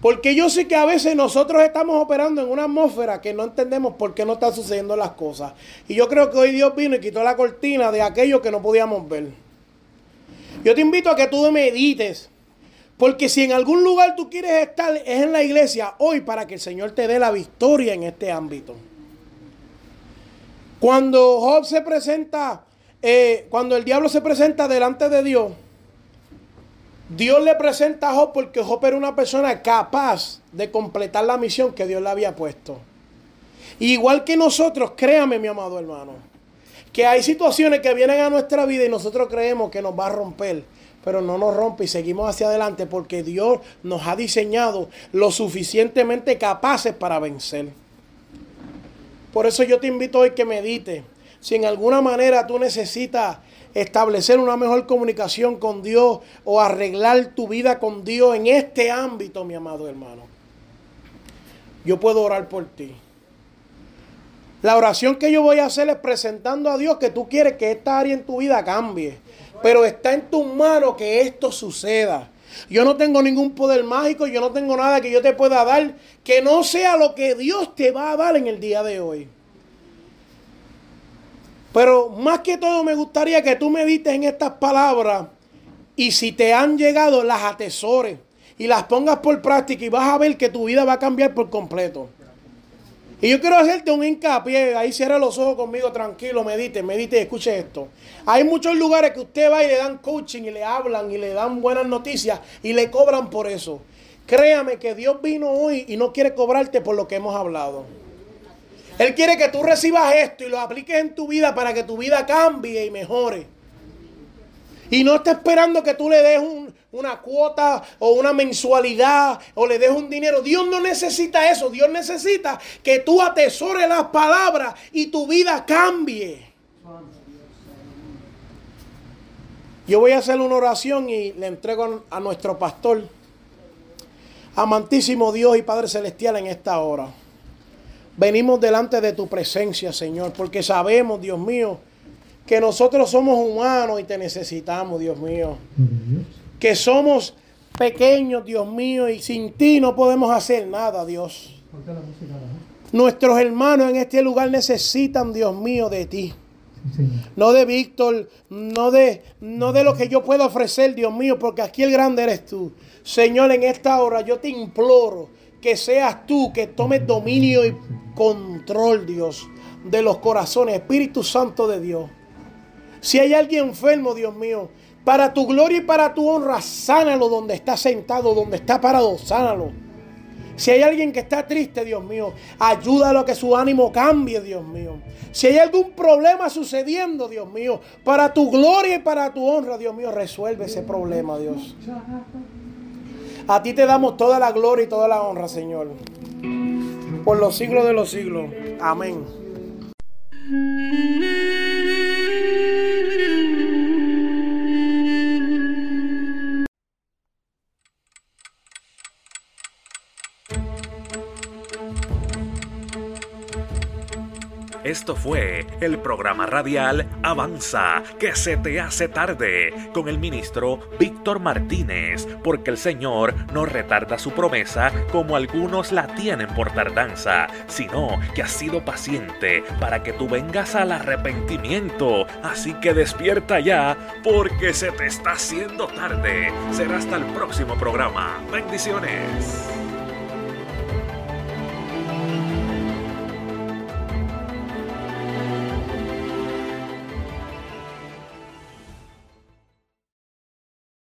Porque yo sé que a veces nosotros estamos operando en una atmósfera que no entendemos por qué no están sucediendo las cosas. Y yo creo que hoy Dios vino y quitó la cortina de aquello que no podíamos ver. Yo te invito a que tú medites. Porque si en algún lugar tú quieres estar, es en la iglesia hoy para que el Señor te dé la victoria en este ámbito. Cuando Job se presenta, eh, cuando el diablo se presenta delante de Dios, Dios le presenta a Job porque Job era una persona capaz de completar la misión que Dios le había puesto. Igual que nosotros, créame mi amado hermano, que hay situaciones que vienen a nuestra vida y nosotros creemos que nos va a romper, pero no nos rompe y seguimos hacia adelante porque Dios nos ha diseñado lo suficientemente capaces para vencer. Por eso yo te invito hoy que medite. Si en alguna manera tú necesitas establecer una mejor comunicación con Dios o arreglar tu vida con Dios en este ámbito, mi amado hermano, yo puedo orar por ti. La oración que yo voy a hacer es presentando a Dios que tú quieres que esta área en tu vida cambie. Pero está en tus manos que esto suceda. Yo no tengo ningún poder mágico, yo no tengo nada que yo te pueda dar que no sea lo que Dios te va a dar en el día de hoy. Pero más que todo me gustaría que tú medites en estas palabras y si te han llegado las atesores y las pongas por práctica y vas a ver que tu vida va a cambiar por completo. Y yo quiero hacerte un hincapié, ahí cierra los ojos conmigo, tranquilo, medite, medite escuche esto. Hay muchos lugares que usted va y le dan coaching y le hablan y le dan buenas noticias y le cobran por eso. Créame que Dios vino hoy y no quiere cobrarte por lo que hemos hablado. Él quiere que tú recibas esto y lo apliques en tu vida para que tu vida cambie y mejore. Y no está esperando que tú le des un- una cuota o una mensualidad o le des un dinero. Dios no necesita eso. Dios necesita que tú atesores las palabras y tu vida cambie. Yo voy a hacer una oración y le entrego a nuestro pastor. Amantísimo Dios y Padre Celestial en esta hora. Venimos delante de tu presencia, Señor, porque sabemos, Dios mío, que nosotros somos humanos y te necesitamos, Dios mío. Que somos pequeños, Dios mío, y sin ti no podemos hacer nada, Dios. Nuestros hermanos en este lugar necesitan, Dios mío, de ti. No de Víctor, no de, no de lo que yo puedo ofrecer, Dios mío, porque aquí el grande eres tú. Señor, en esta hora yo te imploro que seas tú que tomes dominio y control, Dios. de los corazones. Espíritu Santo de Dios. Si hay alguien enfermo, Dios mío, para tu gloria y para tu honra, sánalo donde está sentado, donde está parado, sánalo. Si hay alguien que está triste, Dios mío, ayúdalo a que su ánimo cambie, Dios mío. Si hay algún problema sucediendo, Dios mío, para tu gloria y para tu honra, Dios mío, resuelve ese problema, Dios. A ti te damos toda la gloria y toda la honra, Señor. Por los siglos de los siglos. Amén. Esto fue el programa radial Avanza, que se te hace tarde, con el ministro Víctor Martínez, porque el Señor no retarda su promesa como algunos la tienen por tardanza, sino que ha sido paciente para que tú vengas al arrepentimiento. Así que despierta ya, porque se te está haciendo tarde. Será hasta el próximo programa. Bendiciones.